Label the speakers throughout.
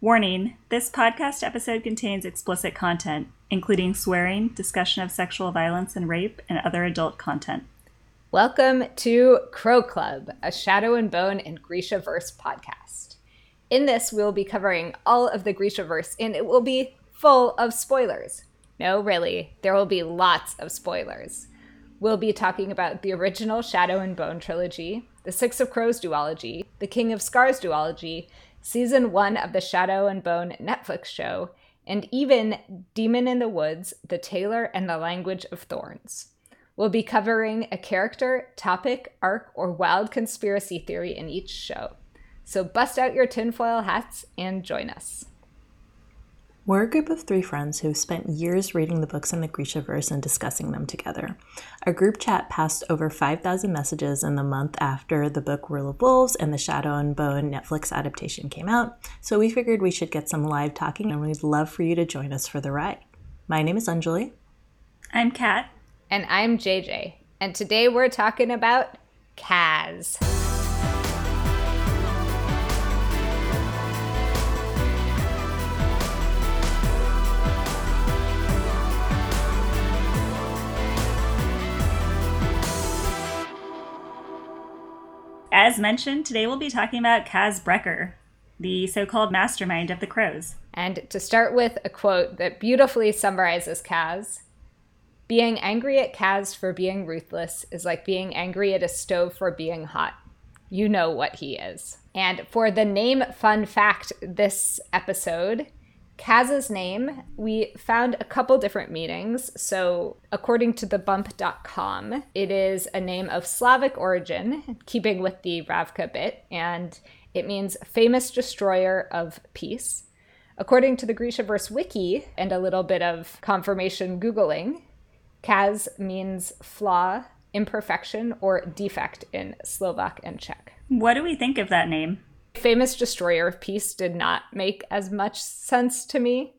Speaker 1: Warning this podcast episode contains explicit content, including swearing, discussion of sexual violence and rape, and other adult content.
Speaker 2: Welcome to Crow Club, a Shadow and Bone and Grisha verse podcast. In this, we'll be covering all of the Grisha verse, and it will be full of spoilers. No, really, there will be lots of spoilers. We'll be talking about the original Shadow and Bone trilogy, the Six of Crows duology, the King of Scars duology, season one of the Shadow and Bone Netflix show, and even Demon in the Woods, The Tailor and the Language of Thorns. We'll be covering a character, topic, arc, or wild conspiracy theory in each show. So bust out your tinfoil hats and join us.
Speaker 3: We're a group of three friends who have spent years reading the books in the Grishaverse and discussing them together. Our group chat passed over 5,000 messages in the month after the book Rule of Wolves and the Shadow and Bone Netflix adaptation came out, so we figured we should get some live talking and we'd love for you to join us for the ride. My name is Anjali.
Speaker 1: I'm Kat.
Speaker 2: And I'm JJ. And today we're talking about Kaz.
Speaker 1: As mentioned, today we'll be talking about Kaz Brekker, the so called mastermind of the Crows.
Speaker 2: And to start with a quote that beautifully summarizes Kaz Being angry at Kaz for being ruthless is like being angry at a stove for being hot. You know what he is. And for the name fun fact this episode, Kaz's name, we found a couple different meanings. So, according to thebump.com, it is a name of Slavic origin, keeping with the Ravka bit, and it means famous destroyer of peace. According to the Grishaverse wiki and a little bit of confirmation Googling, Kaz means flaw, imperfection, or defect in Slovak and Czech.
Speaker 1: What do we think of that name?
Speaker 2: Famous Destroyer of Peace did not make as much sense to me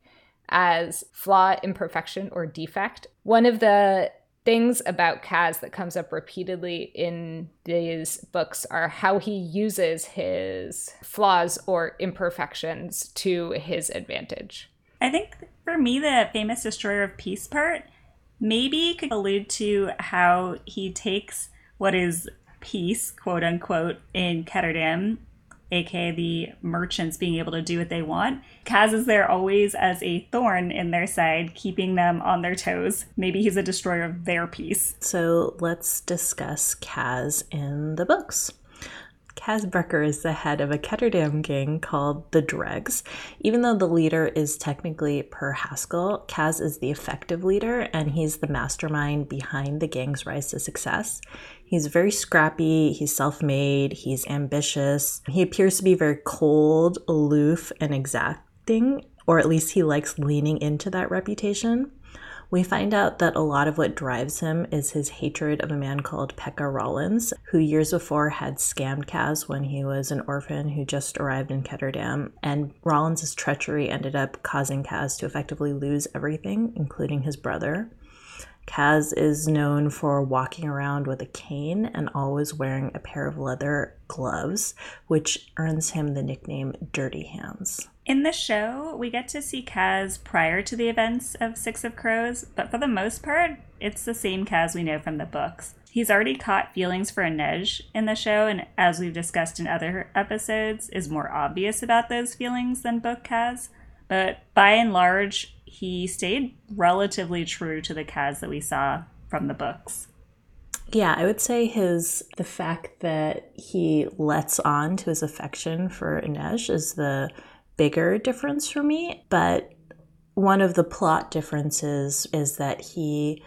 Speaker 2: as flaw, imperfection, or defect. One of the things about Kaz that comes up repeatedly in these books are how he uses his flaws or imperfections to his advantage.
Speaker 1: I think for me, the famous Destroyer of Peace part maybe could allude to how he takes what is peace, quote unquote, in Ketterdam aka the merchants being able to do what they want. Kaz is there always as a thorn in their side, keeping them on their toes. Maybe he's a destroyer of their peace.
Speaker 3: So let's discuss Kaz in the books. Kaz Brekker is the head of a Ketterdam gang called the Dregs. Even though the leader is technically Per Haskell, Kaz is the effective leader and he's the mastermind behind the gang's rise to success. He's very scrappy, he's self made, he's ambitious. He appears to be very cold, aloof, and exacting, or at least he likes leaning into that reputation. We find out that a lot of what drives him is his hatred of a man called Pekka Rollins, who years before had scammed Kaz when he was an orphan who just arrived in Ketterdam. And Rollins' treachery ended up causing Kaz to effectively lose everything, including his brother. Kaz is known for walking around with a cane and always wearing a pair of leather gloves, which earns him the nickname Dirty Hands.
Speaker 1: In the show, we get to see Kaz prior to the events of Six of Crows, but for the most part, it's the same Kaz we know from the books. He's already caught feelings for Inej in the show, and as we've discussed in other episodes, is more obvious about those feelings than book Kaz. But by and large, he stayed relatively true to the Kaz that we saw from the books.
Speaker 3: Yeah, I would say his the fact that he lets on to his affection for Inej is the bigger difference for me. But one of the plot differences is that he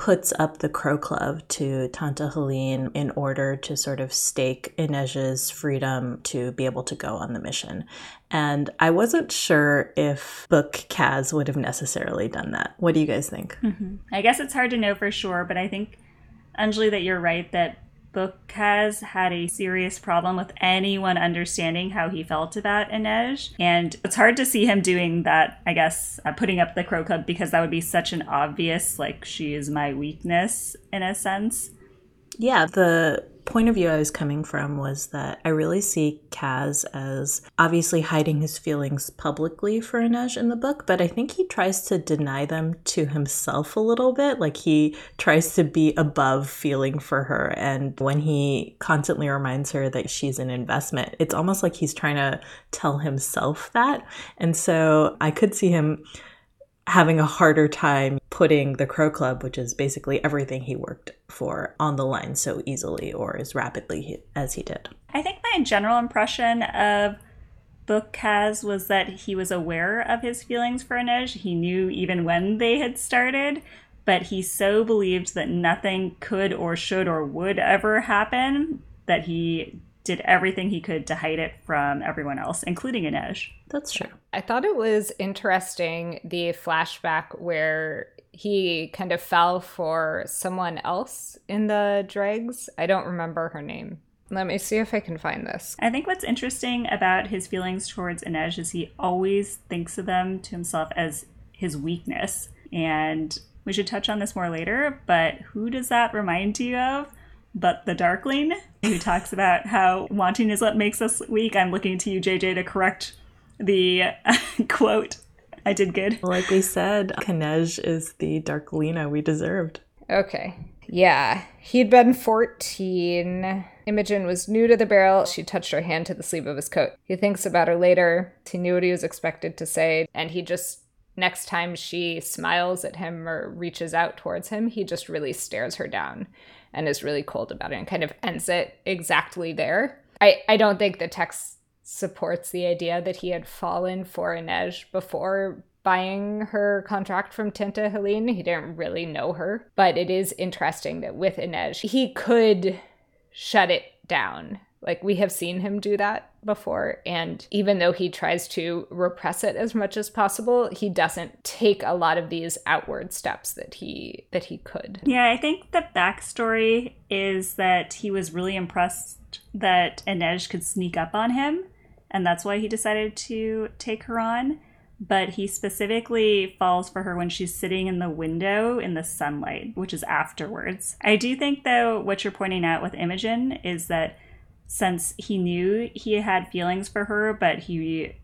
Speaker 3: puts up the Crow Club to Tante Heleen in order to sort of stake Inej's freedom to be able to go on the mission. And I wasn't sure if Book Kaz would have necessarily done that. What do you guys think?
Speaker 1: Mm-hmm. I guess it's hard to know for sure, but I think, Anjali, that you're right that book Kaz had a serious problem with anyone understanding how he felt about Inej. And it's hard to see him doing that, I guess, uh, putting up the Crow Club because that would be such an obvious, like, she is my weakness in a sense.
Speaker 3: Yeah, the point of view I was coming from was that I really see Kaz as obviously hiding his feelings publicly for Inej in the book, but I think he tries to deny them to himself a little bit. Like he tries to be above feeling for her. And when he constantly reminds her that she's an investment, it's almost like he's trying to tell himself that. And so I could see him having a harder time putting the Crow Club, which is basically everything he worked for, on the line so easily or as rapidly as he did.
Speaker 1: I think my general impression of Book Kaz was that he was aware of his feelings for Inej. He knew even when they had started, but he so believed that nothing could or should or would ever happen that he did everything he could to hide it from everyone else, including Inej.
Speaker 3: That's true.
Speaker 2: I thought it was interesting the flashback where he kind of fell for someone else in the dregs. I don't remember her name. Let me see if I can find this.
Speaker 1: I think what's interesting about his feelings towards Inej is he always thinks of them to himself as his weakness. And we should touch on this more later, but who does that remind you of? But the Darkling, who talks about how wanting is what makes us weak. I'm looking to you, JJ, to correct the quote. I did good.
Speaker 3: Like we said, Kanej is the Darklina we deserved.
Speaker 2: Okay. Yeah. He'd been 14. Imogen was new to the barrel. She touched her hand to the sleeve of his coat. He thinks about her later. He knew what he was expected to say, and he just next time she smiles at him or reaches out towards him, he just really stares her down and is really cold about it and kind of ends it exactly there. I, I don't think the text supports the idea that he had fallen for Inej before buying her contract from Tante Heleen. He didn't really know her. But it is interesting that with Inej, he could shut it down like we have seen him do that before. And even though he tries to repress it as much as possible, he doesn't take a lot of these outward steps that he that he could.
Speaker 1: Yeah, I think the backstory is that he was really impressed that Inej could sneak up on him, and that's why he decided to take her on. But he specifically falls for her when she's sitting in the window in the sunlight, which is afterwards. I do think, though, what you're pointing out with Imogen is that since he knew he had feelings for her, but he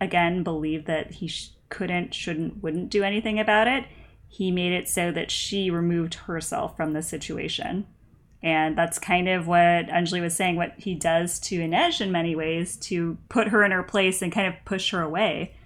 Speaker 1: again believed that he sh- couldn't, shouldn't, wouldn't do anything about it, he made it so that she removed herself from the situation. And that's kind of what Anjali was saying, what he does to Inej in many ways to put her in her place and kind of push her away.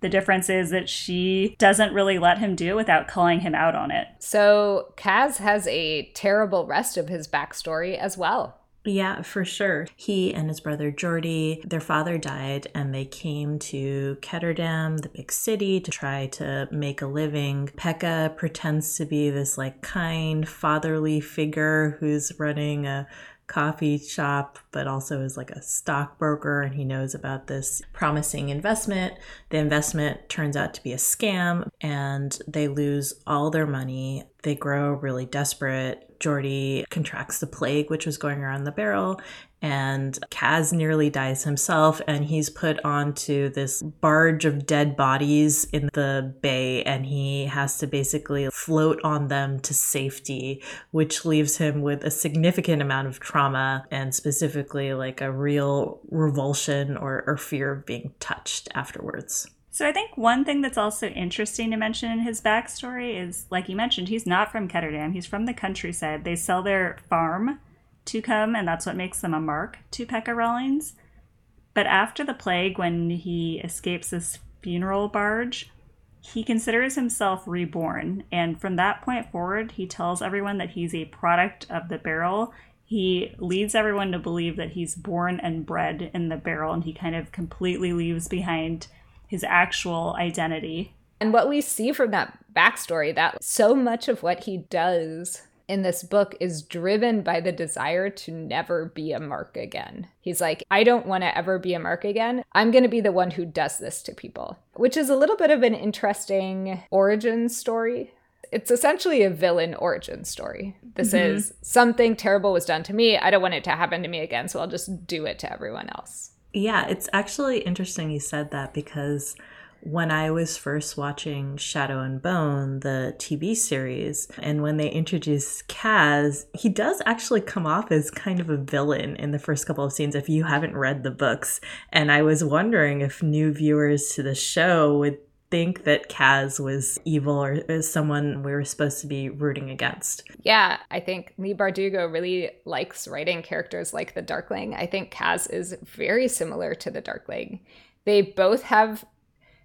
Speaker 1: The difference is that she doesn't really let him do it without calling him out on it.
Speaker 2: So Kaz has a terrible rest of his backstory as well.
Speaker 3: Yeah, for sure. He and his brother Geordie, their father died, and they came to Ketterdam, the big city, to try to make a living. Pekka pretends to be this like kind, fatherly figure who's running a coffee shop, but also is like a stockbroker and he knows about this promising investment. The investment turns out to be a scam and they lose all their money. They grow really desperate Geordie contracts the plague, which was going around the barrel, and Kaz nearly dies himself, and he's put onto this barge of dead bodies in the bay, and he has to basically float on them to safety, which leaves him with a significant amount of trauma and specifically like a real revulsion or, or fear of being touched afterwards.
Speaker 1: So I think one thing that's also interesting to mention in his backstory is, like you mentioned, he's not from Ketterdam. He's from the countryside. They sell their farm to come, and that's what makes them a mark to Pekka Rollins. But after the plague, when he escapes this funeral barge, he considers himself reborn. And from that point forward, he tells everyone that he's a product of the barrel. He leads everyone to believe that he's born and bred in the barrel, and he kind of completely leaves behind his actual identity.
Speaker 2: And what we see from that backstory, that so much of what he does in this book is driven by the desire to never be a mark again. He's like, I don't want to ever be a mark again. I'm going to be the one who does this to people, which is a little bit of an interesting origin story. It's essentially a villain origin story. This mm-hmm. is something terrible was done to me. I don't want it to happen to me again, so I'll just do it to everyone else.
Speaker 3: Yeah, it's actually interesting you said that because when I was first watching Shadow and Bone, the TV series, and when they introduce Kaz, he does actually come off as kind of a villain in the first couple of scenes if you haven't read the books. And I was wondering if new viewers to the show would think that Kaz was evil or is someone we were supposed to be rooting against.
Speaker 2: Yeah, I think Leigh Bardugo really likes writing characters like the Darkling. I think Kaz is very similar to the Darkling. They both have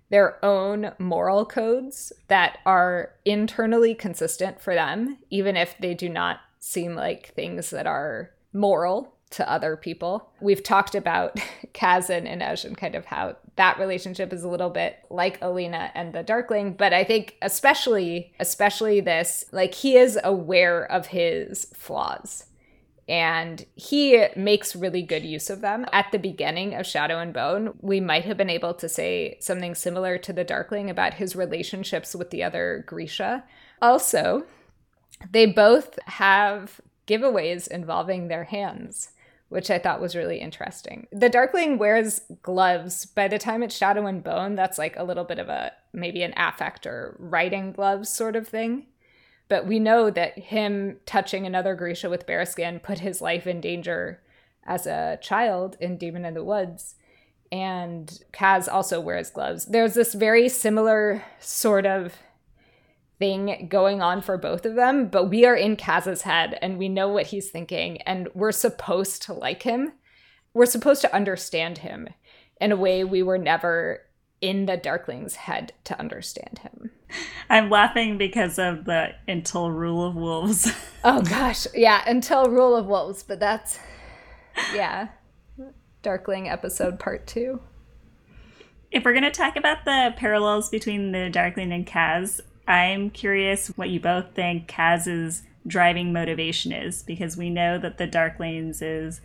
Speaker 2: their own moral codes that are internally consistent for them, even if they do not seem like things that are moral to other people. We've talked about Kaz and Inej and kind of how that relationship is a little bit like Alina and the Darkling, but I think especially especially this, like he is aware of his flaws and he makes really good use of them. At the beginning of Shadow and Bone, we might have been able to say something similar to the Darkling about his relationships with the other Grisha. Also, they both have giveaways involving their hands, which I thought was really interesting. The Darkling wears gloves. By the time it's Shadow and Bone, that's like a little bit of a maybe an affect or writing gloves sort of thing. But we know that him touching another Grisha with bare skin put his life in danger as a child in Demon in the Woods. And Kaz also wears gloves. There's this very similar sort of thing going on for both of them, but we are in Kaz's head and we know what he's thinking, and we're supposed to like him. We're supposed to understand him in a way we were never in the Darkling's head to understand him.
Speaker 1: I'm laughing because of the until rule of wolves.
Speaker 2: oh gosh, yeah, until rule of wolves, but that's yeah. Darkling episode part 2.
Speaker 1: If we're going to talk about the parallels between the Darkling and Kaz, I'm curious what you both think Kaz's driving motivation is because we know that the Darklings is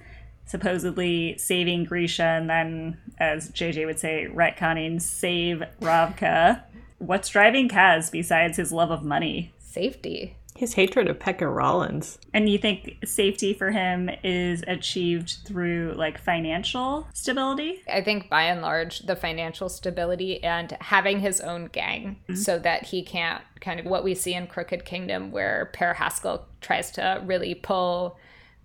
Speaker 1: supposedly saving Grisha and then, as JJ would say, retconning save Ravka. What's driving Kaz besides his love of money?
Speaker 2: Safety.
Speaker 3: His hatred of Pekka Rollins.
Speaker 1: And you think safety for him is achieved through like financial stability?
Speaker 2: I think by and large, the financial stability and having his own gang mm-hmm. so that he can't kind of what we see in Crooked Kingdom, where Per Haskell tries to really pull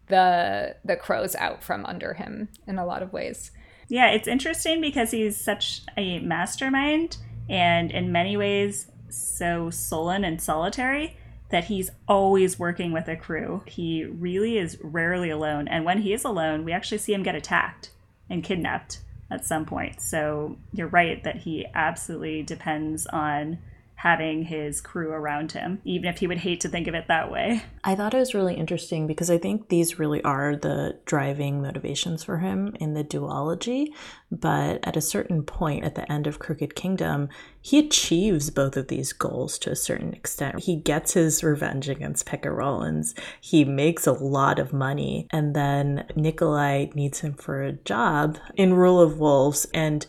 Speaker 2: the the crows out from under him in a lot of ways.
Speaker 1: Yeah, it's interesting because he's such a mastermind and in many ways so sullen and solitary that he's always working with a crew. He really is rarely alone. And when he is alone, we actually see him get attacked and kidnapped at some point. So you're right that he absolutely depends on having his crew around him, even if he would hate to think of it that way.
Speaker 3: I thought it was really interesting because I think these really are the driving motivations for him in the duology. But at a certain point at the end of Crooked Kingdom, he achieves both of these goals to a certain extent. He gets his revenge against Pekka Rollins, he makes a lot of money, and then Nikolai needs him for a job in Rule of Wolves. And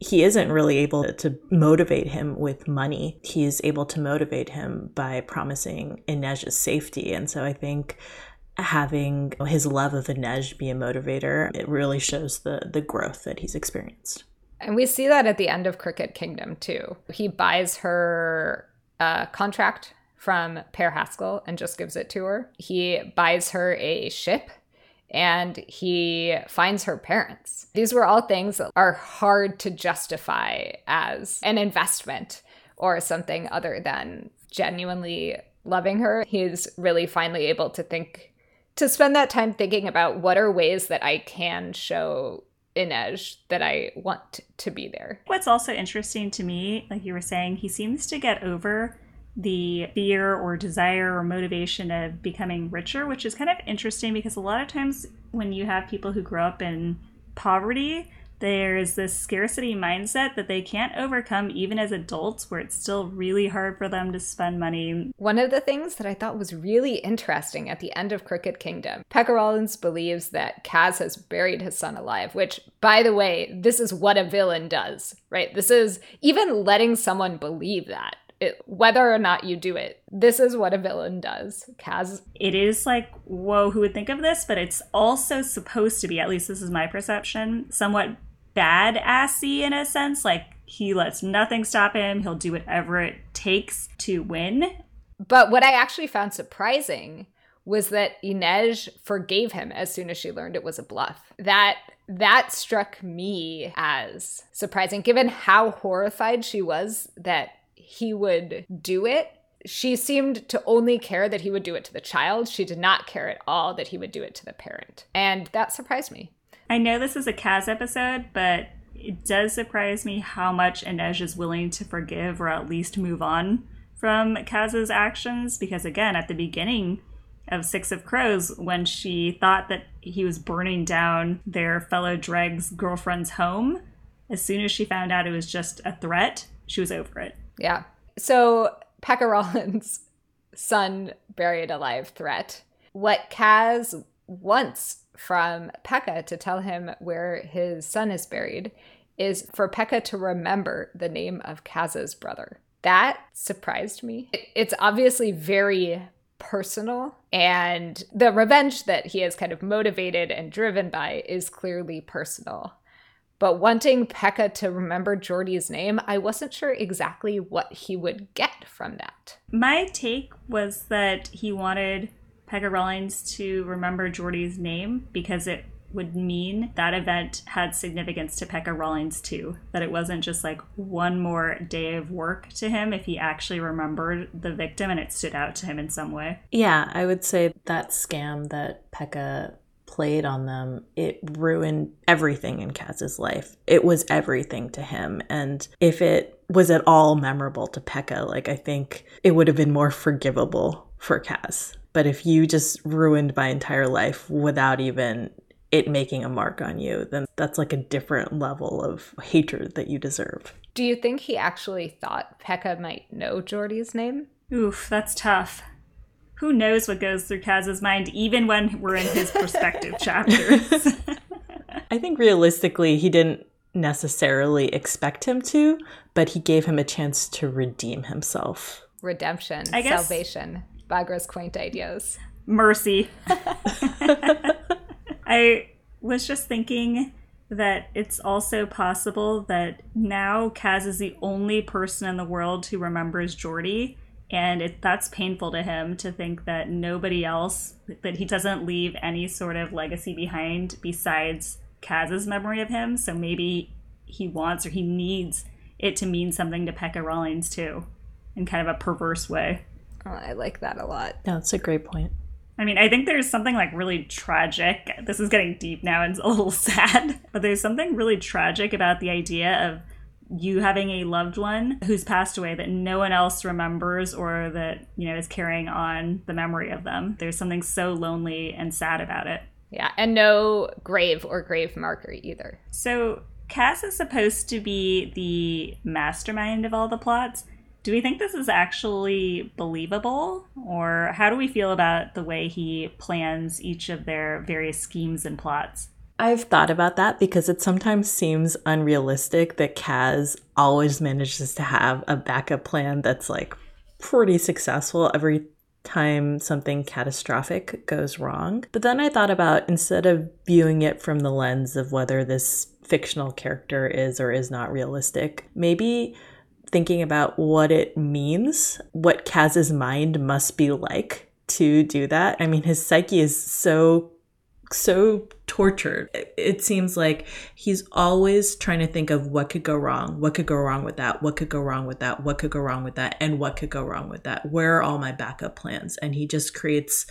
Speaker 3: he isn't really able to motivate him with money. He's able to motivate him by promising Inej's safety. And so I think having his love of Inej be a motivator, it really shows the the growth that he's experienced.
Speaker 2: And we see that at the end of Crooked Kingdom too. He buys her a contract from Per Haskell and just gives it to her. He buys her a ship and he finds her parents. These were all things that are hard to justify as an investment or something other than genuinely loving her. He's really finally able to think, to spend that time thinking about what are ways that I can show Inej that I want to be there.
Speaker 1: What's also interesting to me, like you were saying, he seems to get over the fear or desire or motivation of becoming richer, which is kind of interesting because a lot of times when you have people who grow up in poverty, there's this scarcity mindset that they can't overcome even as adults, where it's still really hard for them to spend money.
Speaker 2: One of the things that I thought was really interesting at the end of Crooked Kingdom, Pekka Rollins believes that Kaz has buried his son alive, which, by the way, this is what a villain does, right? This is even letting someone believe that it, whether or not you do it. This is what a villain does. Kaz.
Speaker 1: It is like, whoa, who would think of this? But it's also supposed to be, at least this is my perception, somewhat badassy in a sense. Like He lets nothing stop him. He'll do whatever it takes to win.
Speaker 2: But what I actually found surprising was that Inej forgave him as soon as she learned it was a bluff. That that struck me as surprising given how horrified she was that he would do it. She seemed to only care that he would do it to the child. She did not care at all that he would do it to the parent. And that surprised me.
Speaker 1: I know this is a Kaz episode, but it does surprise me how much Inej is willing to forgive or at least move on from Kaz's actions because again, at the beginning of Six of Crows, when she thought that he was burning down their fellow dregs girlfriend's home, as soon as she found out it was just a threat, she was over it.
Speaker 2: Yeah. So Pekka Rollins' son buried alive threat. What Kaz wants from Pekka to tell him where his son is buried is for Pekka to remember the name of Kaz's brother. That surprised me. It's obviously very personal, and the revenge that he is kind of motivated and driven by is clearly personal. But wanting Pekka to remember Geordie's name, I wasn't sure exactly what he would get from that.
Speaker 1: My take was that he wanted Pekka Rollins to remember Geordie's name because it would mean that event had significance to Pekka Rollins too. That it wasn't just like one more day of work to him if he actually remembered the victim and it stood out to him in some way.
Speaker 3: Yeah, I would say that scam that Pekka played on them, it ruined everything in Kaz's life. It was everything to him. And if it was at all memorable to Pekka, like I think it would have been more forgivable for Kaz. But if you just ruined my entire life without even it making a mark on you, then that's like a different level of hatred that you deserve.
Speaker 2: Do you think he actually thought Pekka might know Geordie's name?
Speaker 1: Oof, that's tough. Who knows what goes through Kaz's mind, even when we're in his perspective chapters.
Speaker 3: I think realistically, he didn't necessarily expect him to, but he gave him a chance to redeem himself.
Speaker 2: Redemption, I guess, salvation, Bagra's quaint ideas.
Speaker 1: Mercy. I was just thinking that it's also possible that now Kaz is the only person in the world who remembers Geordie, and it, that's painful to him to think that nobody else, that he doesn't leave any sort of legacy behind besides Kaz's memory of him. So maybe he wants or he needs it to mean something to Pekka Rollins too, in kind of a perverse way.
Speaker 2: Oh, I like that a lot.
Speaker 3: Yeah, that's a great point.
Speaker 1: I mean, I think there's something like really tragic. This is getting deep now and it's a little sad, but there's something really tragic about the idea of you having a loved one who's passed away that no one else remembers or that, you know, is carrying on the memory of them. There's something so lonely and sad about it.
Speaker 2: Yeah, and no grave or grave marker either.
Speaker 1: So, Kaz is supposed to be the mastermind of all the plots, do we think this is actually believable? Or how do we feel about the way he plans each of their various schemes and plots?
Speaker 3: I've thought about that because it sometimes seems unrealistic that Kaz always manages to have a backup plan that's like pretty successful every time something catastrophic goes wrong. But then I thought about instead of viewing it from the lens of whether this fictional character is or is not realistic, maybe thinking about what it means, what Kaz's mind must be like to do that. I mean, his psyche is so so tortured. It seems like he's always trying to think of what could go wrong, what could go wrong with that, what could go wrong with that, what could go wrong with that, and what could go wrong with that. Where are all my backup plans? And he just creates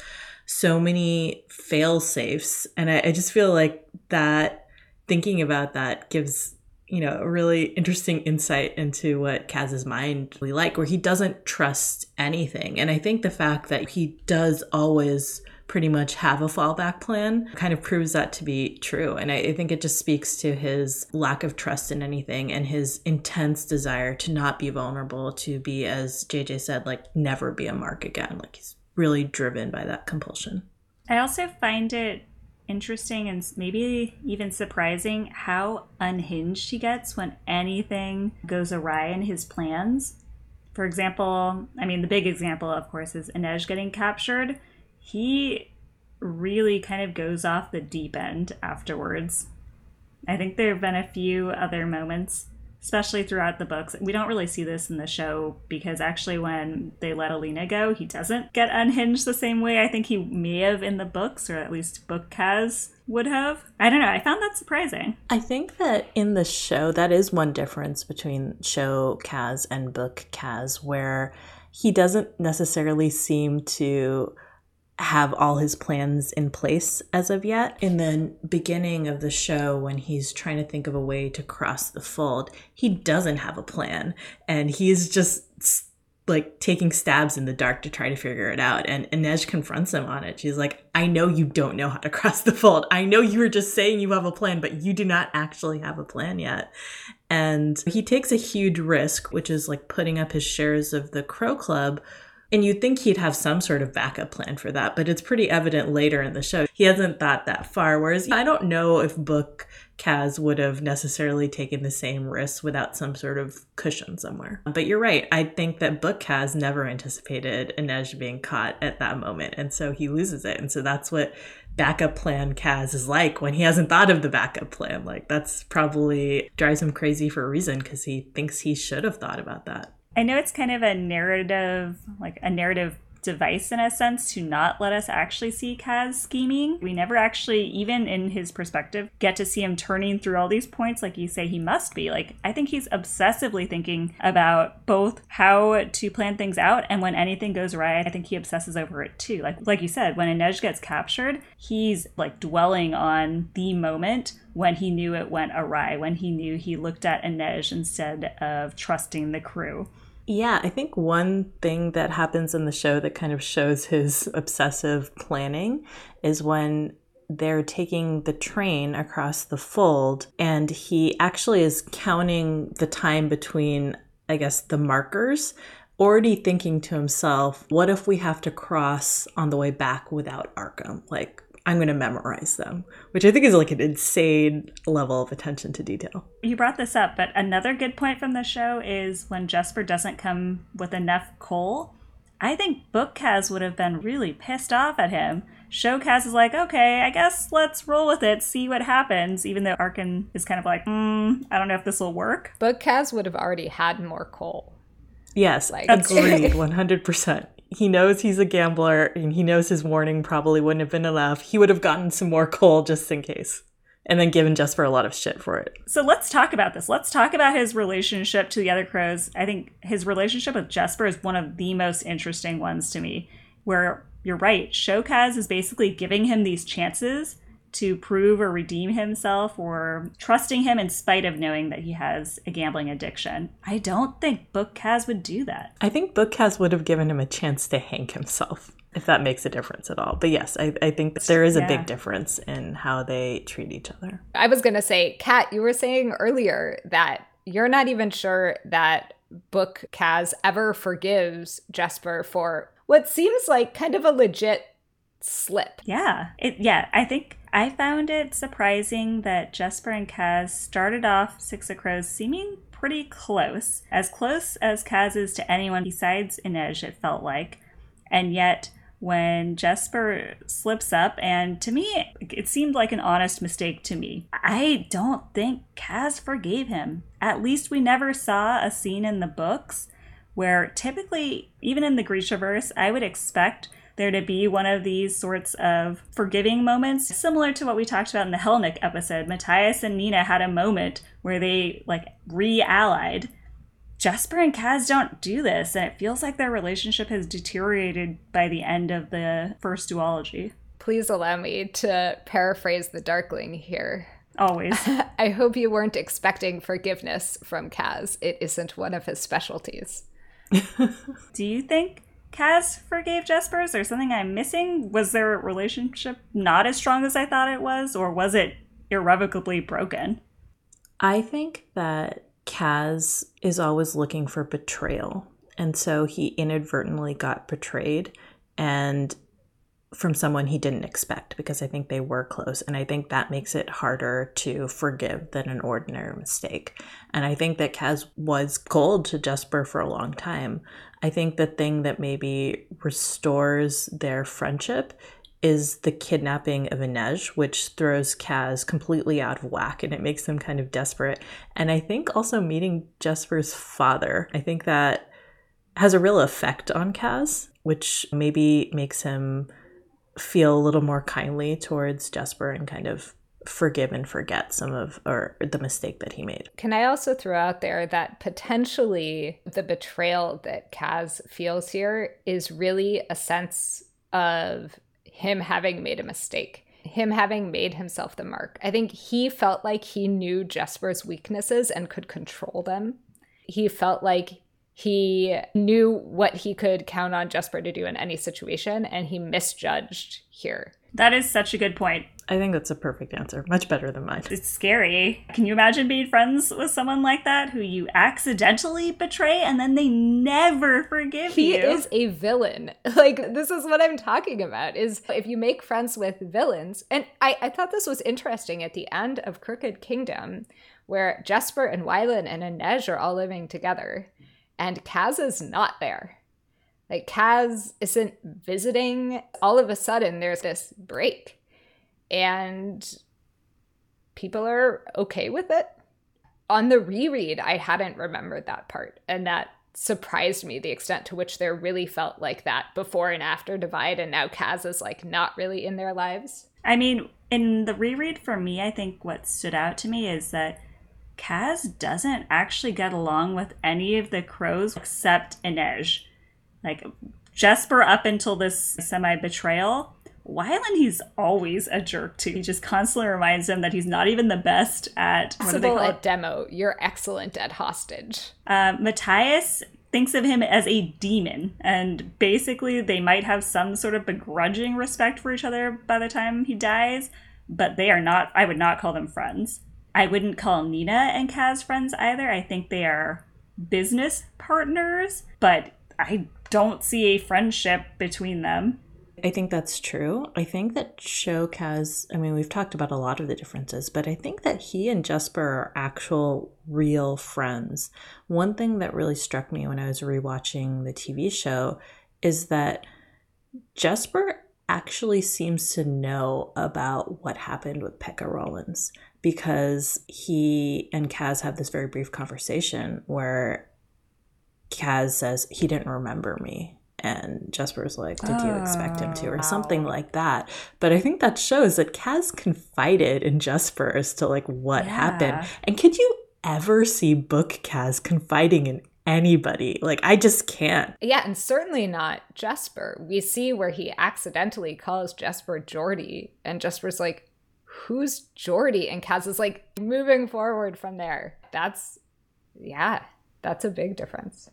Speaker 3: so many fail safes. And I, I just feel like that thinking about that gives you know, a really interesting insight into what Kaz's mind really like, where he doesn't trust anything. And I think the fact that he does always pretty much have a fallback plan kind of proves that to be true. And I, I, think it just speaks to his lack of trust in anything and his intense desire to not be vulnerable, to be, as JJ said, like never be a mark again. Like he's really driven by that compulsion.
Speaker 1: I also find it interesting and maybe even surprising how unhinged he gets when anything goes awry in his plans. For example, I mean, the big example, of course, is Inej getting captured. He really kind of goes off the deep end afterwards. I think there have been a few other moments especially throughout the books. We don't really see this in the show because actually, when they let Alina go, he doesn't get unhinged the same way I think he may have in the books, or at least book Kaz would have. I don't know. I found that surprising.
Speaker 3: I think that in the show, that is one difference between show Kaz and book Kaz, where he doesn't necessarily seem to have all his plans in place as of yet. In the beginning of the show, when he's trying to think of a way to cross the fold, he doesn't have a plan and he's just like taking stabs in the dark to try to figure it out. And Inej confronts him on it. She's like, I know you don't know how to cross the fold. I know you were just saying you have a plan, but you do not actually have a plan yet. And he takes a huge risk, which is like putting up his shares of the Crow Club and you'd think he'd have some sort of backup plan for that, but it's pretty evident later in the show he hasn't thought that far. Whereas I don't know if Book Kaz would have necessarily taken the same risks without some sort of cushion somewhere. But you're right. I think that Book Kaz never anticipated Inej being caught at that moment. And so he loses it. And so that's what backup plan Kaz is like when he hasn't thought of the backup plan. Like that's probably drives him crazy for a reason because he thinks he should have thought about that.
Speaker 1: I know it's kind of a narrative, like a narrative device in a sense to not let us actually see Kaz scheming. We never actually, even in his perspective, get to see him turning through all these points like you say he must be. Like, I think he's obsessively thinking about both how to plan things out and when anything goes right, I think he obsesses over it too. Like like you said, when Inej gets captured, he's like dwelling on the moment when he knew it went awry, when he knew he looked at Inej instead of trusting the crew.
Speaker 3: Yeah, I think one thing that happens in the show that kind of shows his obsessive planning is when they're taking the train across the fold and he actually is counting the time between I guess the markers already thinking to himself, what if we have to cross on the way back without Arkin? Like I'm going to memorize them, which I think is like an insane level of attention to detail.
Speaker 1: You brought this up, but another good point from the show is when Jesper doesn't come with enough coal. I think Book Kaz would have been really pissed off at him. Show Kaz is like, okay, I guess let's roll with it, see what happens, even though Arkin is kind of like, hmm, I don't know if this will work.
Speaker 2: Book Kaz would have already had more coal.
Speaker 3: Yes, like, agreed, 100% he knows he's a gambler and he knows his warning probably wouldn't have been enough. He would have gotten some more coal just in case and then given Jesper a lot of shit for it.
Speaker 1: So let's talk about this. Let's talk about his relationship to the other crows. I think his relationship with Jesper is one of the most interesting ones to me, where you're right, Show Kaz is basically giving him these chances to prove or redeem himself or trusting him in spite of knowing that he has a gambling addiction. I don't think Book Kaz would do that.
Speaker 3: I think Book Kaz would have given him a chance to hang himself, if that makes a difference at all. But yes, I, I think there is a yeah. big difference in how they treat each other.
Speaker 2: I was going to say, Kat, you were saying earlier that you're not even sure that Book Kaz ever forgives Jesper for what seems like kind of a legit slip.
Speaker 1: Yeah. It yeah, I think I found it surprising that Jesper and Kaz started off Six of Crows seeming pretty close. As close as Kaz is to anyone besides Inej, it felt like. And yet when Jesper slips up, and to me, it seemed like an honest mistake to me. I don't think Kaz forgave him. At least we never saw a scene in the books where typically, even in the Grishaverse, I would expect there to be one of these sorts of forgiving moments, similar to what we talked about in the Helnik episode. Matthias and Nina had a moment where they like re-allied. Jesper and Kaz don't do this, and it feels like their relationship has deteriorated by the end of the first duology.
Speaker 2: Please allow me to paraphrase the Darkling here.
Speaker 1: Always.
Speaker 2: I hope you weren't expecting forgiveness from Kaz. It isn't one of his specialties.
Speaker 1: do you think Kaz forgave Jesper? Is there something I'm missing? Was their relationship not as strong as I thought it was, or was it irrevocably broken?
Speaker 3: I think that Kaz is always looking for betrayal. And so he inadvertently got betrayed and from someone he didn't expect because I think they were close. And I think that makes it harder to forgive than an ordinary mistake. And I think that Kaz was cold to Jesper for a long time. I think the thing that maybe restores their friendship is the kidnapping of Inej, which throws Kaz completely out of whack and it makes them kind of desperate. And I think also meeting Jesper's father, I think that has a real effect on Kaz, which maybe makes him feel a little more kindly towards Jesper and kind of forgive and forget some of or the mistake that he made.
Speaker 2: Can I also throw out there that potentially the betrayal that Kaz feels here is really a sense of him having made a mistake, him having made himself the mark. I think he felt like he knew Jesper's weaknesses and could control them. He felt like he knew what he could count on Jesper to do in any situation, and he misjudged here.
Speaker 1: That is such a good point.
Speaker 3: I think that's a perfect answer. Much better than mine.
Speaker 1: It's scary. Can you imagine being friends with someone like that who you accidentally betray and then they never forgive
Speaker 2: he
Speaker 1: you?
Speaker 2: He is a villain. Like this is what I'm talking about is if you make friends with villains. And I, I thought this was interesting at the end of Crooked Kingdom, where Jesper and Wylan and Inej are all living together, and Kaz is not there. Like Kaz isn't visiting. All of a sudden there's this break and people are okay with it. On the reread, I hadn't remembered that part, and that surprised me the extent to which there really felt like that before and after divide, and now Kaz is like not really in their lives.
Speaker 1: I mean, in the reread for me, I think what stood out to me is that Kaz doesn't actually get along with any of the crows except Inej. Like Jesper up until this semi betrayal Wylan, he's always a jerk to. He just constantly reminds him that he's not even the best at
Speaker 2: possible at demo. You're excellent at hostage.
Speaker 1: Uh, Matthias thinks of him as a demon, and basically they might have some sort of begrudging respect for each other by the time he dies, but they are not. I would not call them friends. I wouldn't call Nina and Kaz friends either. I think they are business partners, but I don't see a friendship between them.
Speaker 3: I think that's true. I think that Show Kaz has, I mean, we've talked about a lot of the differences, but I think that he and Jesper are actual real friends. One thing that really struck me when I was rewatching the TV show is that Jesper actually seems to know about what happened with Pekka Rollins because he and Kaz have this very brief conversation where Kaz says he didn't remember me and Jesper's like, Did you expect him to? or oh, something oh. like that. But I think that shows that Kaz confided in Jesper as to like what yeah. happened. And could you ever see book Kaz confiding in anybody? Like I just can't.
Speaker 2: Yeah, and certainly not Jesper. We see where he accidentally calls Jesper Geordie, and Jesper's like, Who's Geordie? And Kaz is like moving forward from there. That's yeah, that's a big difference.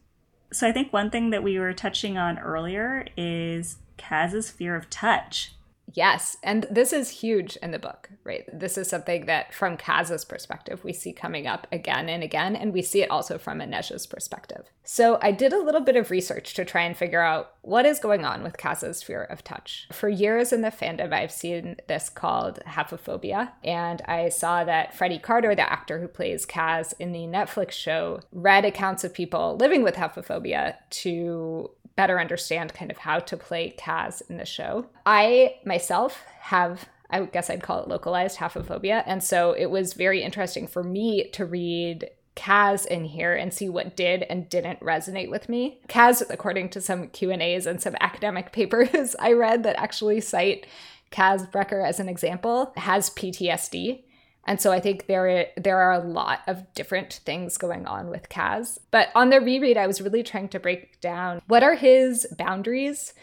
Speaker 1: So I think one thing that we were touching on earlier is Kaz's fear of touch.
Speaker 2: Yes, and this is huge in the book, right? This is something that, from Kaz's perspective, we see coming up again and again, and we see it also from Inej's perspective. So, I did a little bit of research to try and figure out what is going on with Kaz's fear of touch. For years in the fandom, I've seen this called haphophobia, and I saw that Freddie Carter, the actor who plays Kaz in the Netflix show, read accounts of people living with haphophobia to better understand kind of how to play Kaz in the show. I myself have I guess I'd call it localized haphophobia. And so it was very interesting for me to read Kaz in here and see what did and didn't resonate with me. Kaz, according to some Q&As and some academic papers I read that actually cite Kaz Brekker as an example, has PTSD. And so I think there there are a lot of different things going on with Kaz. But on the reread, I was really trying to break down what are his boundaries,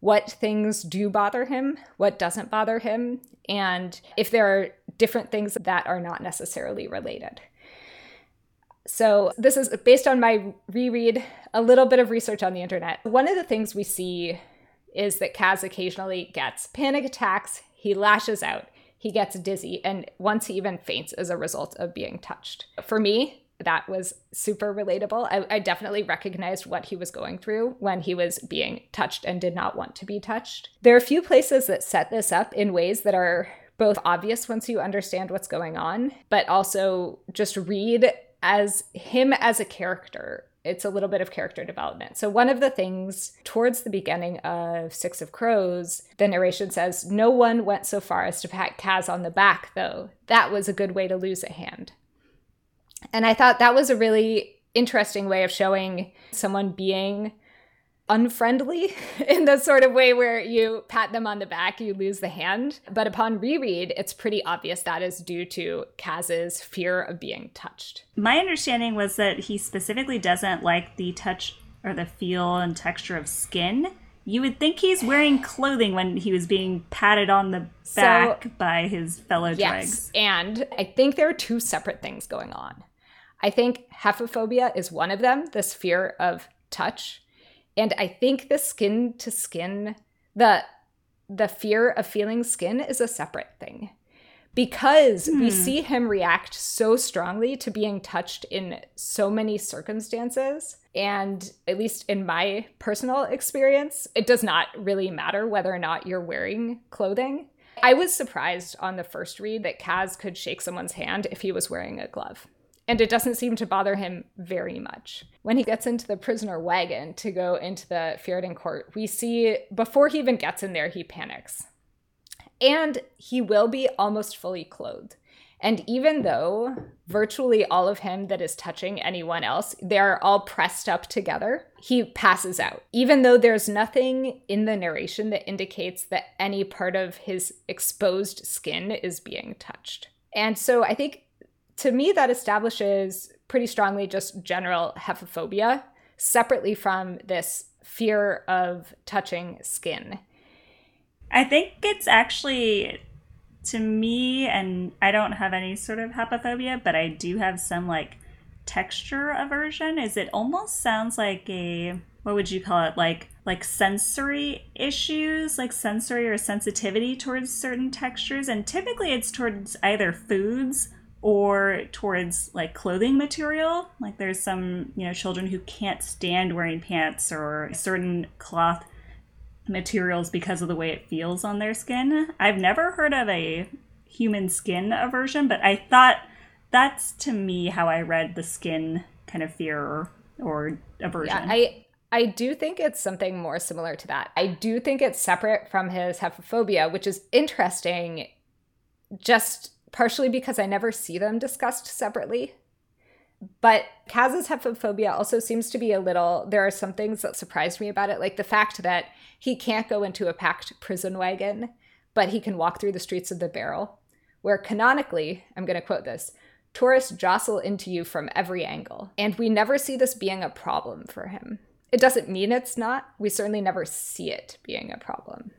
Speaker 2: what things do bother him, what doesn't bother him, and if there are different things that are not necessarily related. So, this is based on my reread, a little bit of research on the internet. One of the things we see is that Kaz occasionally gets panic attacks, he lashes out he gets dizzy and once he even faints as a result of being touched. For me, that was super relatable. I, I, definitely recognized what he was going through when he was being touched and did not want to be touched. There are a few places that set this up in ways that are both obvious once you understand what's going on, but also just read as him as a character it's a little bit of character development. So, one of the things towards the beginning of Six of Crows, the narration says, No one went so far as to pat Kaz on the back, though. That was a good way to lose a hand. And I thought that was a really interesting way of showing someone being unfriendly in the sort of way where you pat them on the back, you lose the hand. But upon reread, it's pretty obvious that is due to Kaz's fear of being touched.
Speaker 1: My understanding was that he specifically doesn't like the touch or the feel and texture of skin. You would think he's wearing clothing when he was being patted on the back so, by his fellow yes, dregs.
Speaker 2: And I think there are two separate things going on. I think hephophobia is one of them, this fear of touch and I think the skin to skin, the the fear of feeling skin is a separate thing. Because hmm. we see him react so strongly to being touched in so many circumstances. And at least in my personal experience, it does not really matter whether or not you're wearing clothing. I was surprised on the first read that Kaz could shake someone's hand if he was wearing a glove and it doesn't seem to bother him very much. When he gets into the prisoner wagon to go into the Fjerdan court, we see before he even gets in there, he panics. And he will be almost fully clothed. And even though virtually all of him that is touching anyone else, they're all pressed up together, he passes out. Even though there's nothing in the narration that indicates that any part of his exposed skin is being touched. And so I think to me, that establishes pretty strongly just general haphephobia, separately from this fear of touching skin.
Speaker 1: I think it's actually to me, and I don't have any sort of haphephobia, but I do have some like texture aversion. Is it almost sounds like a what would you call it? Like like sensory issues, like sensory or sensitivity towards certain textures, and typically it's towards either foods or towards like clothing material. Like there's some, you know, children who can't stand wearing pants or certain cloth materials because of the way it feels on their skin. I've never heard of a human skin aversion, but I thought that's to me how I read the skin kind of fear or, or aversion.
Speaker 2: Yeah, I I do think it's something more similar to that. I do think it's separate from his haphephobia, which is interesting just partially because I never see them discussed separately. But Kaz's haphephobia also seems to be a little. There are some things that surprised me about it, like the fact that he can't go into a packed prison wagon, but he can walk through the streets of the barrel, where canonically, I'm going to quote this tourists jostle into you from every angle. And we never see this being a problem for him. It doesn't mean it's not. We certainly never see it being a problem.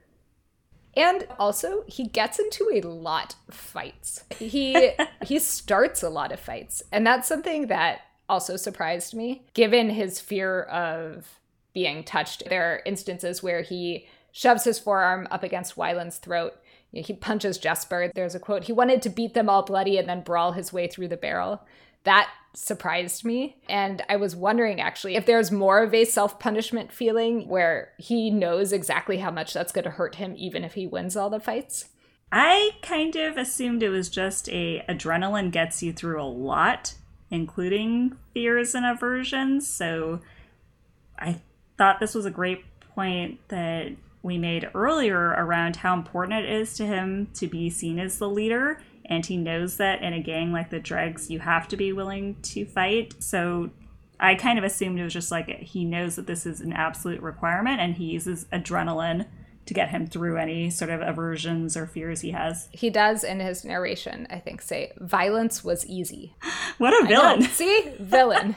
Speaker 2: And also, he gets into a lot of fights. He he starts a lot of fights, and that's something that also surprised me, given his fear of being touched. There are instances where he shoves his forearm up against Wylan's throat. He punches Jesper. There's a quote: "He wanted to beat them all bloody and then brawl his way through the barrel." That surprised me. And I was wondering actually if there's more of a self punishment feeling where he knows exactly how much that's going to hurt him, even if he wins all the fights.
Speaker 1: I kind of assumed it was just a adrenaline gets you through a lot, including fears and aversions. So I thought this was a great point that we made earlier around how important it is to him to be seen as the leader and he knows that in a gang like the Dregs, you have to be willing to fight. So I kind of assumed it was just like he knows that this is an absolute requirement, and he uses adrenaline to get him through any sort of aversions or fears he has.
Speaker 2: He does in his narration, I think, say, violence was easy.
Speaker 1: what a villain.
Speaker 2: See? Villain.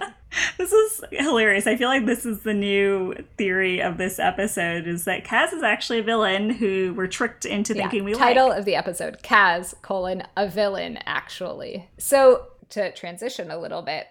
Speaker 1: this is hilarious. I feel like this is the new theory of this episode is that Kaz is actually a villain who we're tricked into thinking yeah, we
Speaker 2: title
Speaker 1: like.
Speaker 2: of the episode, Kaz, colon, a villain, actually. So to transition a little bit,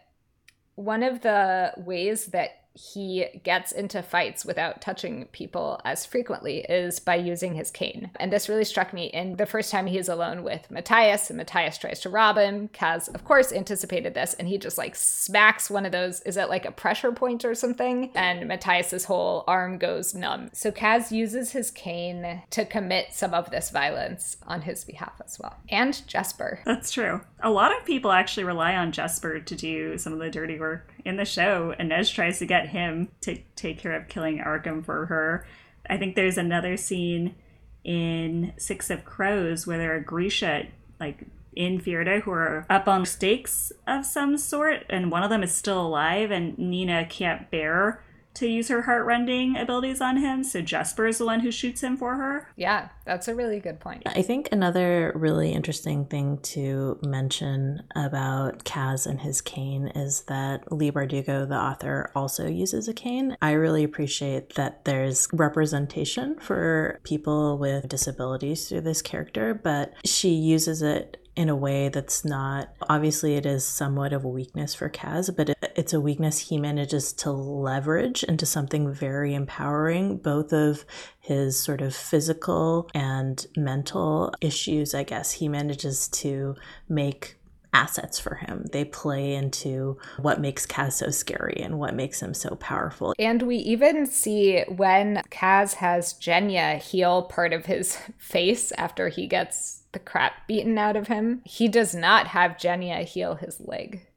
Speaker 2: one of the ways that he gets into fights without touching people as frequently is by using his cane. And this really struck me in the first time he's alone with Matthias, and Matthias tries to rob him. Kaz, of course, anticipated this, and he just like smacks one of those, is it like a pressure point or something? And Matthias's whole arm goes numb. So Kaz uses his cane to commit some of this violence on his behalf as well. And Jesper.
Speaker 1: That's true. A lot of people actually rely on Jesper to do some of the dirty work in the show. Inej tries to get him to take care of killing Arkin for her. I think there's another scene in Six of Crows where there are Grisha like in Fjerda who are up on stakes of some sort, and one of them is still alive, and Nina can't bear to use her heartrending abilities on him, so Jesper is the one who shoots him for her.
Speaker 2: Yeah, that's a really good point.
Speaker 3: I think another really interesting thing to mention about Kaz and his cane is that Leigh Bardugo, the author, also uses a cane. I really appreciate that there's representation for people with disabilities through this character, but she uses it in a way that's not obviously it is somewhat of a weakness for Kaz, but it, it's a weakness he manages to leverage into something very empowering, both of his sort of physical and mental issues, I guess. He manages to make assets for him. They play into what makes Kaz so scary and what makes him so powerful.
Speaker 2: And we even see when Kaz has Genya heal part of his face after he gets the crap beaten out of him. He does not have Genya heal his leg.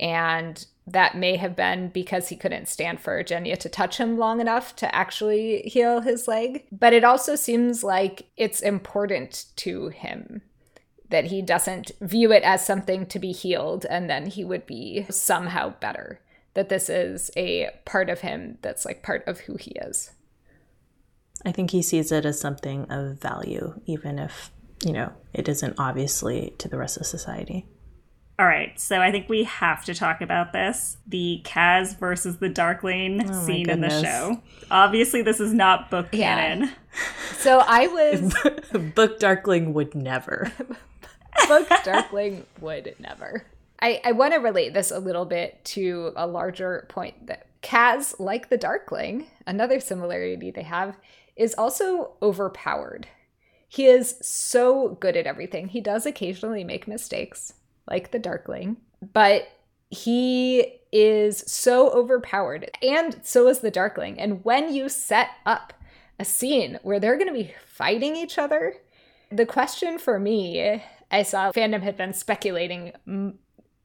Speaker 2: And that may have been because he couldn't stand for Genya to touch him long enough to actually heal his leg. But it also seems like it's important to him that he doesn't view it as something to be healed and then he would be somehow better. That this is a part of him that's like part of who he is.
Speaker 3: I think he sees it as something of value, even if, you know, it isn't obviously to the rest of society.
Speaker 1: All right, so I think we have to talk about this the Kaz versus the Darkling oh scene in the show. Obviously, this is not book yeah. canon.
Speaker 2: So I was.
Speaker 3: book Darkling would never.
Speaker 2: Darkling would never. I, I want to relate this a little bit to a larger point that Kaz, like the Darkling, another similarity they have, is also overpowered. He is so good at everything. He does occasionally make mistakes, like the Darkling, but he is so overpowered, and so is the Darkling. And when you set up a scene where they're going to be fighting each other, the question for me, I saw fandom had been speculating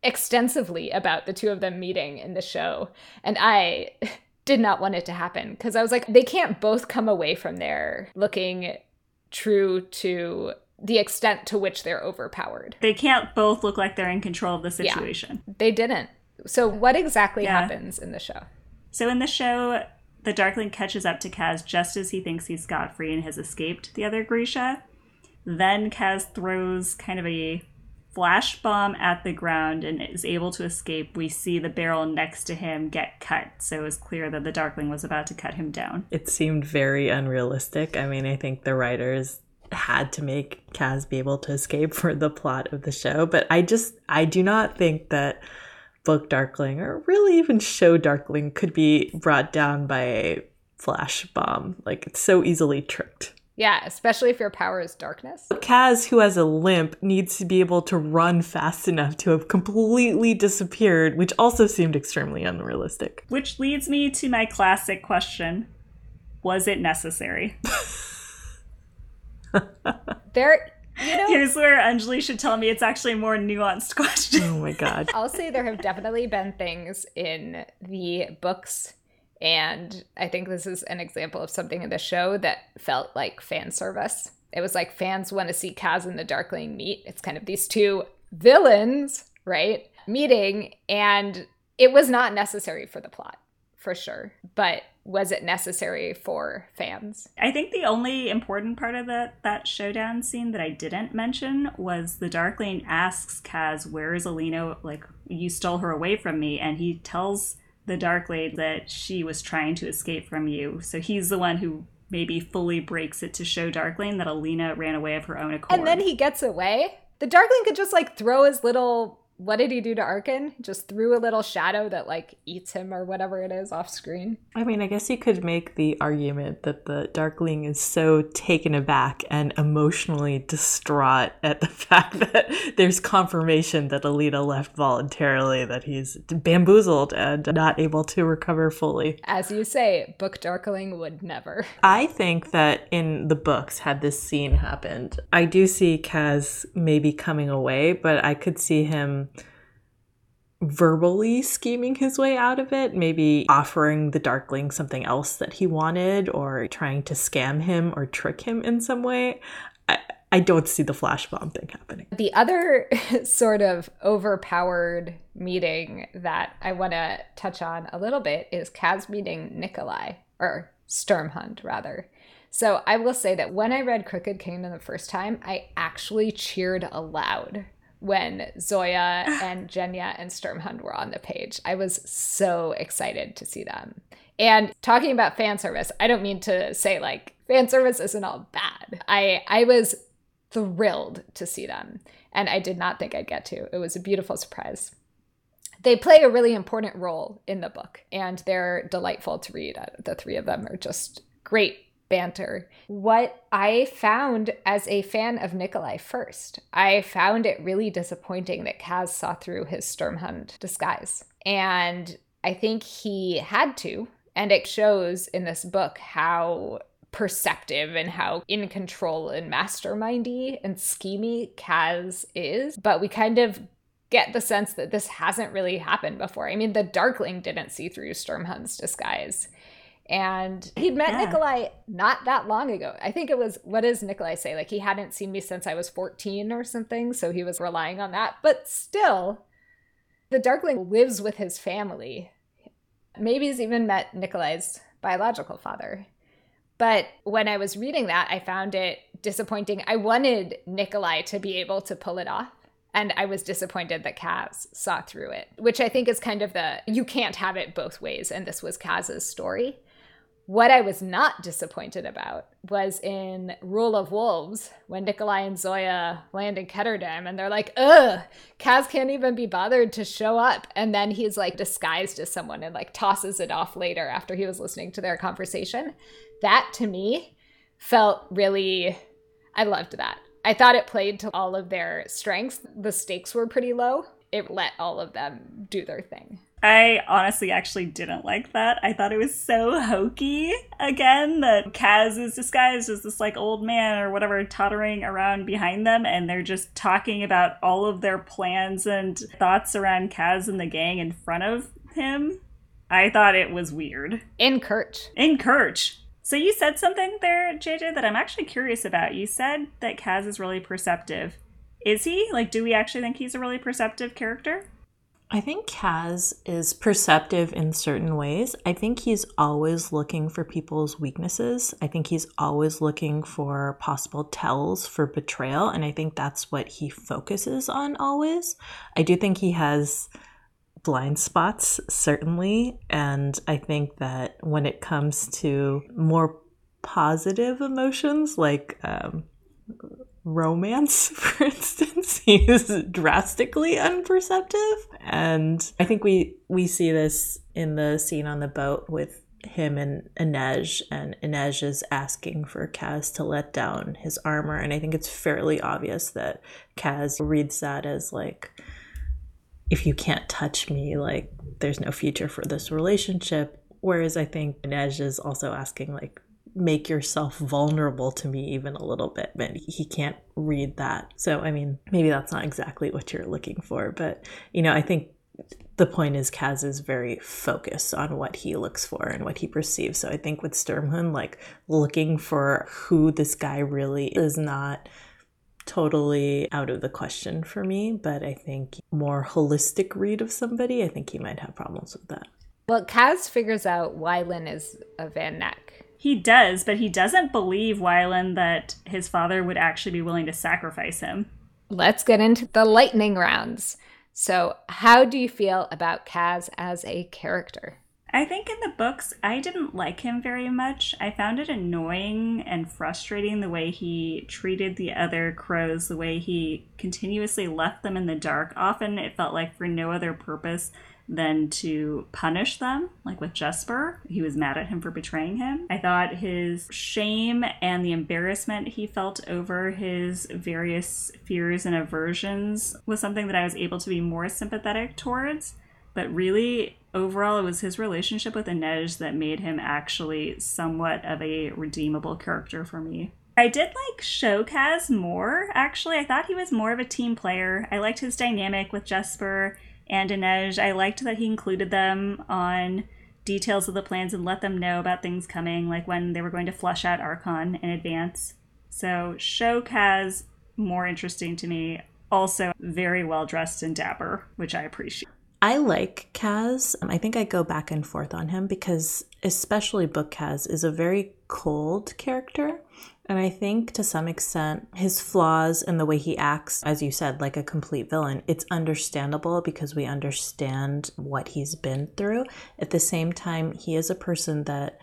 Speaker 2: extensively about the two of them meeting in the show, and I did not want it to happen because I was like, they can't both come away from there looking true to the extent to which they're overpowered.
Speaker 1: They can't both look like they're in control of the situation.
Speaker 2: Yeah, they didn't. So, what exactly yeah. happens in the show?
Speaker 1: So, in the show, the Darkling catches up to Kaz just as he thinks he's scot free and has escaped the other Grisha. Then Kaz throws kind of a flash bomb at the ground and is able to escape, we see the barrel next to him get cut. So it was clear that the Darkling was about to cut him down.
Speaker 3: It seemed very unrealistic. I mean, I think the writers had to make Kaz be able to escape for the plot of the show, but I just I do not think that book Darkling or really even show Darkling could be brought down by a flash bomb. Like it's so easily tricked.
Speaker 2: Yeah, especially if your power is darkness.
Speaker 3: Kaz, who has a limp, needs to be able to run fast enough to have completely disappeared, which also seemed extremely unrealistic.
Speaker 1: Which leads me to my classic question Was it necessary?
Speaker 2: there. You know,
Speaker 1: Here's where Anjali should tell me it's actually a more nuanced question.
Speaker 3: Oh my god.
Speaker 2: I'll say there have definitely been things in the books and I think this is an example of something in the show that felt like fan service. It was like fans want to see Kaz and the Darkling meet. It's kind of these two villains, right? Meeting, and it was not necessary for the plot, for sure. But was it necessary for fans?
Speaker 1: I think the only important part of that that showdown scene that I didn't mention was the Darkling asks Kaz, "Where is Alina? Like you stole her away from me," and he tells the Dark Darkling that she was trying to escape from you. So he's the one who maybe fully breaks it to show Darkling that Alina ran away of her own accord.
Speaker 2: And then he gets away. The Darkling could just like throw his little what did he do to Arkin? Just threw a little shadow that like eats him or whatever it is off screen.
Speaker 3: I mean, I guess you could make the argument that the Darkling is so taken aback and emotionally distraught at the fact that there's confirmation that Alina left voluntarily, that he's bamboozled and not able to recover fully.
Speaker 2: As you say, Book Darkling would never.
Speaker 3: I think that in the books, had this scene happened, I do see Kaz maybe coming away, but I could see him verbally scheming his way out of it, maybe offering the Darkling something else that he wanted or trying to scam him or trick him in some way. I, I don't see the flash bomb thing happening.
Speaker 2: The other sort of overpowered meeting that I want to touch on a little bit is Kaz meeting Nikolai, or Sturmhond, rather. So I will say that when I read Crooked Kingdom the first time, I actually cheered aloud when Zoya and Genya and Sturmhond were on the page. I was so excited to see them. And talking about fan service, I don't mean to say like fan service isn't all bad. I I was thrilled to see them, and I did not think I'd get to. It was a beautiful surprise. They play a really important role in the book, and they're delightful to read. Uh, the three of them are just great banter. What I found as a fan of Nikolai first, I found it really disappointing that Kaz saw through his Sturmhond disguise. And I think he had to. And it shows in this book how perceptive and how in control and mastermindy and schemy Kaz is. But we kind of get the sense that this hasn't really happened before. I mean, the Darkling didn't see through Sturmhond's disguise. And he'd met yeah. Nikolai not that long ago. I think it was, what does Nikolai say? Like, he hadn't seen me since I was 14 or something. So he was relying on that. But still, the Darkling lives with his family. Maybe he's even met Nikolai's biological father. But when I was reading that, I found it disappointing. I wanted Nikolai to be able to pull it off. And I was disappointed that Kaz saw through it, which I think is kind of the you can't have it both ways. And this was Kaz's story. What I was not disappointed about was in Rule of Wolves when Nikolai and Zoya land in Ketterdam and they're like, ugh, Kaz can't even be bothered to show up. And then he's like disguised as someone and like tosses it off later after he was listening to their conversation. That to me felt really, I loved that. I thought it played to all of their strengths. The stakes were pretty low. It let all of them do their thing.
Speaker 1: I honestly actually didn't like that. I thought it was so hokey again that Kaz is disguised as this like old man or whatever tottering around behind them and they're just talking about all of their plans and thoughts around Kaz and the gang in front of him. I thought it was weird.
Speaker 2: In Kerch.
Speaker 1: In Kerch. So you said something there, JJ, that I'm actually curious about. You said that Kaz is really perceptive. Is he? Like, do we actually think he's a really perceptive character?
Speaker 3: I think Kaz is perceptive in certain ways. I think he's always looking for people's weaknesses. I think he's always looking for possible tells for betrayal. And I think that's what he focuses on always. I do think he has blind spots, certainly. And I think that when it comes to more positive emotions like um, romance, for instance, he is drastically unperceptive. And I think we we see this in the scene on the boat with him and Inej, and Inej is asking for Kaz to let down his armor. And I think it's fairly obvious that Kaz reads that as like, if you can't touch me, like, there's no future for this relationship. Whereas I think Inej is also asking, like, make yourself vulnerable to me even a little bit, but he can't read that. So, I mean, maybe that's not exactly what you're looking for, but, you know, I think the point is Kaz is very focused on what he looks for and what he perceives. So I think with Sturmhond, like looking for who this guy really is not totally out of the question for me, but I think more holistic read of somebody, I think he might have problems with that.
Speaker 2: Well, Kaz figures out why Wylan is a Van Eck
Speaker 1: he does, but he doesn't believe Wylan that his father would actually be willing to sacrifice him.
Speaker 2: Let's get into the lightning rounds. So, how do you feel about Kaz as a character?
Speaker 1: I think in the books, I didn't like him very much. I found it annoying and frustrating the way he treated the other crows, the way he continuously left them in the dark. Often it felt like for no other purpose than to punish them, like with Jesper. He was mad at him for betraying him. I thought his shame and the embarrassment he felt over his various fears and aversions was something that I was able to be more sympathetic towards. But really, overall, it was his relationship with Inej that made him actually somewhat of a redeemable character for me. I did like show more, actually. I thought he was more of a team player. I liked his dynamic with Jesper and Inej. I liked that he included them on details of the plans and let them know about things coming, like when they were going to flush out Arkin in advance. So show Kaz more interesting to me. Also very well dressed and dapper, which I appreciate.
Speaker 3: I like Kaz. Um, I think I go back and forth on him because, especially Book Kaz, is a very cold character. And I think to some extent, his flaws and the way he acts, as you said, like a complete villain, it's understandable because we understand what he's been through. At the same time, he is a person that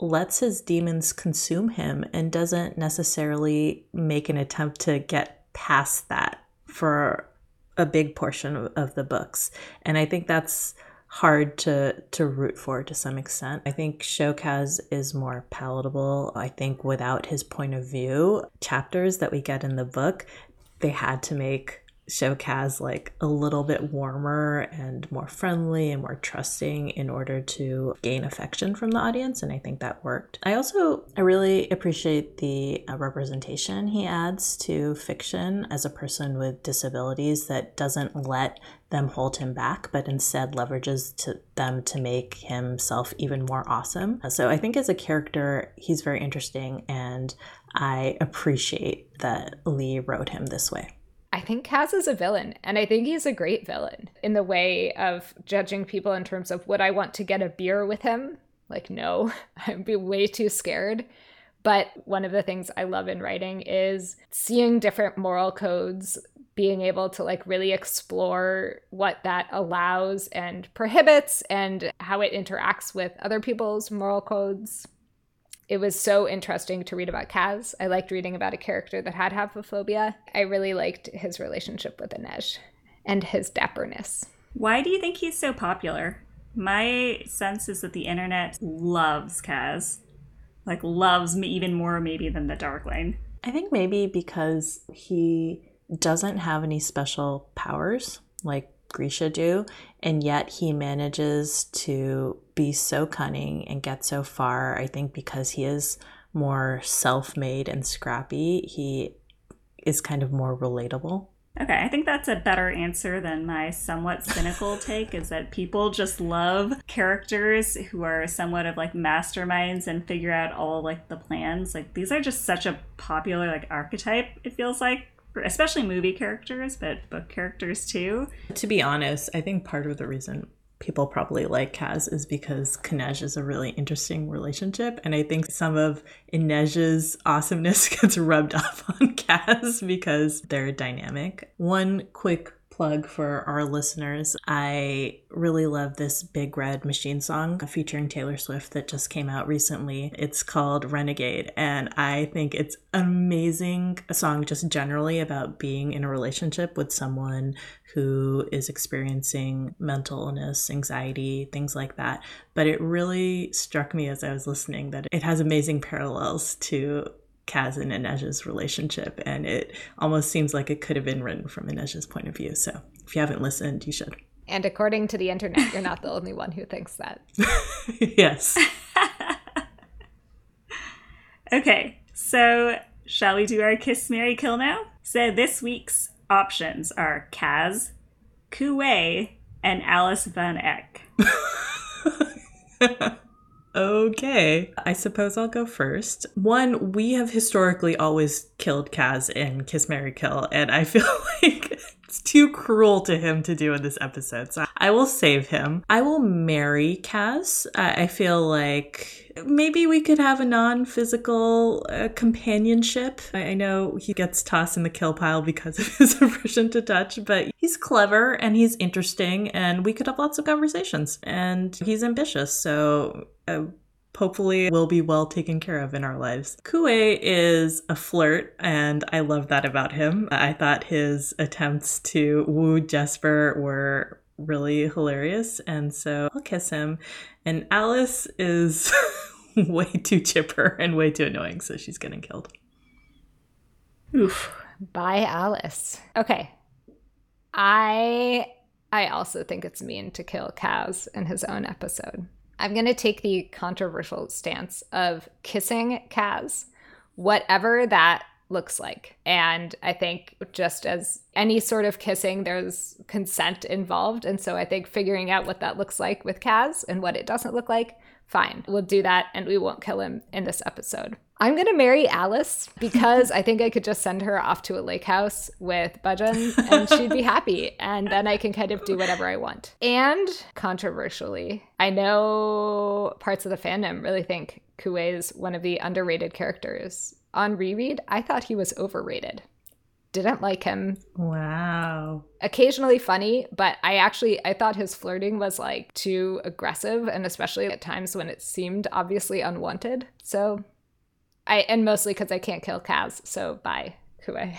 Speaker 3: lets his demons consume him and doesn't necessarily make an attempt to get past that for a big portion of, the books. And I think that's hard to to root for to some extent. I think Show Kaz is more palatable. I think without his point of view, chapters that we get in the book, they had to make Show Kaz like a little bit warmer and more friendly and more trusting in order to gain affection from the audience and i think that worked. I also i really appreciate the uh, representation he adds to fiction as a person with disabilities that doesn't let them hold him back but instead leverages to them to make himself even more awesome. So i think as a character he's very interesting and i appreciate that Leigh wrote him this way
Speaker 2: I think Kaz is a villain, and I think he's a great villain in the way of judging people in terms of would I want to get a beer with him? Like, no, I'd be way too scared. But one of the things I love in writing is seeing different moral codes, being able to like really explore what that allows and prohibits and how it interacts with other people's moral codes it was so interesting to read about Kaz. I liked reading about a character that had haphephobia. I really liked his relationship with Inej and his dapperness.
Speaker 1: Why do you think he's so popular? My sense is that the internet loves Kaz. Like, loves me even more, maybe, than the Darkling.
Speaker 3: I think maybe because he doesn't have any special powers like Grisha do, and yet he manages to be so cunning and get so far. I think because he is more self made and scrappy, he is kind of more relatable.
Speaker 1: Okay, I think that's a better answer than my somewhat cynical take is that people just love characters who are somewhat of like masterminds and figure out all like the plans. Like these are just such a popular like archetype, it feels like especially movie characters, but book characters too.
Speaker 3: To be honest, I think part of the reason people probably like Kaz is because Kanej is a really interesting relationship. And I think some of Inej's awesomeness gets rubbed off on Kaz because they're dynamic. One quick plug for our listeners. I really love this Big Red Machine song featuring Taylor Swift that just came out recently. It's called Renegade, and I think it's amazing a song just generally about being in a relationship with someone who is experiencing mental illness, anxiety, things like that. But it really struck me as I was listening that it has amazing parallels to Kaz and Inej's relationship, and it almost seems like it could have been written from Inej's point of view. So if you haven't listened, you should.
Speaker 2: And according to the internet, you're not the only one who thinks that.
Speaker 3: yes.
Speaker 1: okay, so shall we do our kiss, Mary, kill now? So this week's options are Kaz, Kuwei, and Alice Van Eck.
Speaker 3: Okay, I suppose I'll go first. One, we have historically always killed Kaz in Kiss Mary Kill, and I feel like It's too cruel to him to do in this episode. So I will save him. I will marry Kaz. I, I feel like maybe we could have a non-physical uh, companionship. I, I know he gets tossed in the kill pile because of his aversion to touch, but he's clever and he's interesting, and we could have lots of conversations. And he's ambitious, so. Uh, hopefully will be well taken care of in our lives. Kuwei is a flirt, and I love that about him. I thought his attempts to woo Jesper were really hilarious, and so I'll kiss him. And Alice is way too chipper and way too annoying, so she's getting killed.
Speaker 2: Oof. Bye, Alice. Okay. I I also think it's mean to kill Kaz in his own episode. I'm going to take the controversial stance of kissing Kaz, whatever that looks like. And I think just as any sort of kissing, there's consent involved. And so I think figuring out what that looks like with Kaz and what it doesn't look like, fine. We'll do that and we won't kill him in this episode. I'm going to marry Alice because I think I could just send her off to a lake house with Bajan and she'd be happy. And then I can kind of do whatever I want. And controversially, I know parts of the fandom really think Kuwei is one of the underrated characters. On reread, I thought he was overrated. Didn't like him.
Speaker 3: Wow.
Speaker 2: Occasionally funny, but I actually I thought his flirting was like too aggressive and especially at times when it seemed obviously unwanted. So I and mostly because I can't kill Kaz. So bye, Kuwei.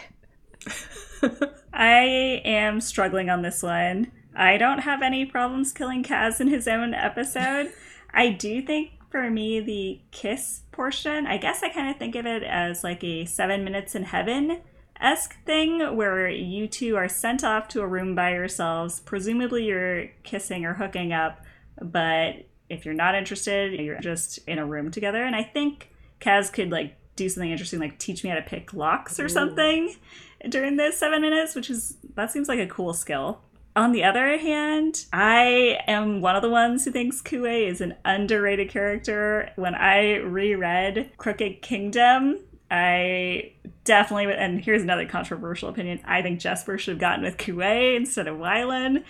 Speaker 1: I am struggling on this one. I don't have any problems killing Kaz in his own episode. I do think for me the kiss portion, I guess I kind of think of it as like a seven minutes in heaven esque thing where you two are sent off to a room by yourselves. Presumably you're kissing or hooking up, but if you're not interested, you're just in a room together. And I think Kaz could like do something interesting, like teach me how to pick locks or something during those seven minutes, which is that seems like a cool skill. On the other hand, I am one of the ones who thinks Kuwei is an underrated character. When I reread Crooked Kingdom, I definitely, and here's another controversial opinion, I think Jesper should have gotten with Kuwei instead of Wylan.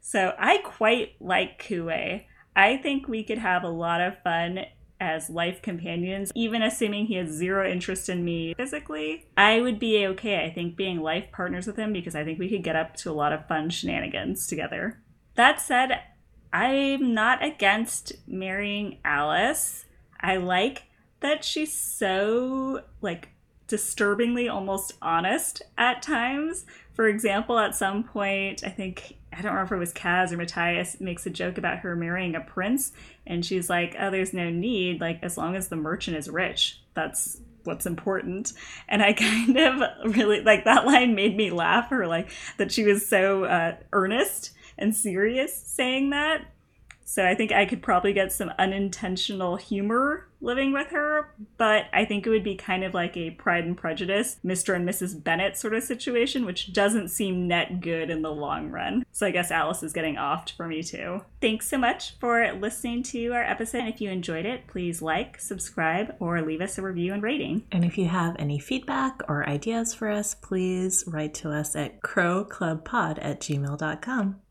Speaker 1: So I quite like Kuwei. I think we could have a lot of fun as life companions, even assuming he has zero interest in me physically, I would be okay, I think, being life partners with him because I think we could get up to a lot of fun shenanigans together. That said, I'm not against marrying Alice. I like that she's so, like, disturbingly almost honest at times. For example, at some point, I think I don't remember if it was Kaz or Matthias makes a joke about her marrying a prince, and she's like, "Oh, there's no need. Like, as long as the merchant is rich, that's what's important." And I kind of really like that line made me laugh. Her like that she was so uh, earnest and serious saying that. So I think I could probably get some unintentional humor living with her, but I think it would be kind of like a Pride and Prejudice, Mr. and Mrs. Bennet sort of situation, which doesn't seem net good in the long run. So I guess Alice is getting offed for me too. Thanks so much for listening to our episode. And if you enjoyed it, please like, subscribe, or leave us a review and rating.
Speaker 3: And if you have any feedback or ideas for us, please write to us at crowclubpod at gmail.com.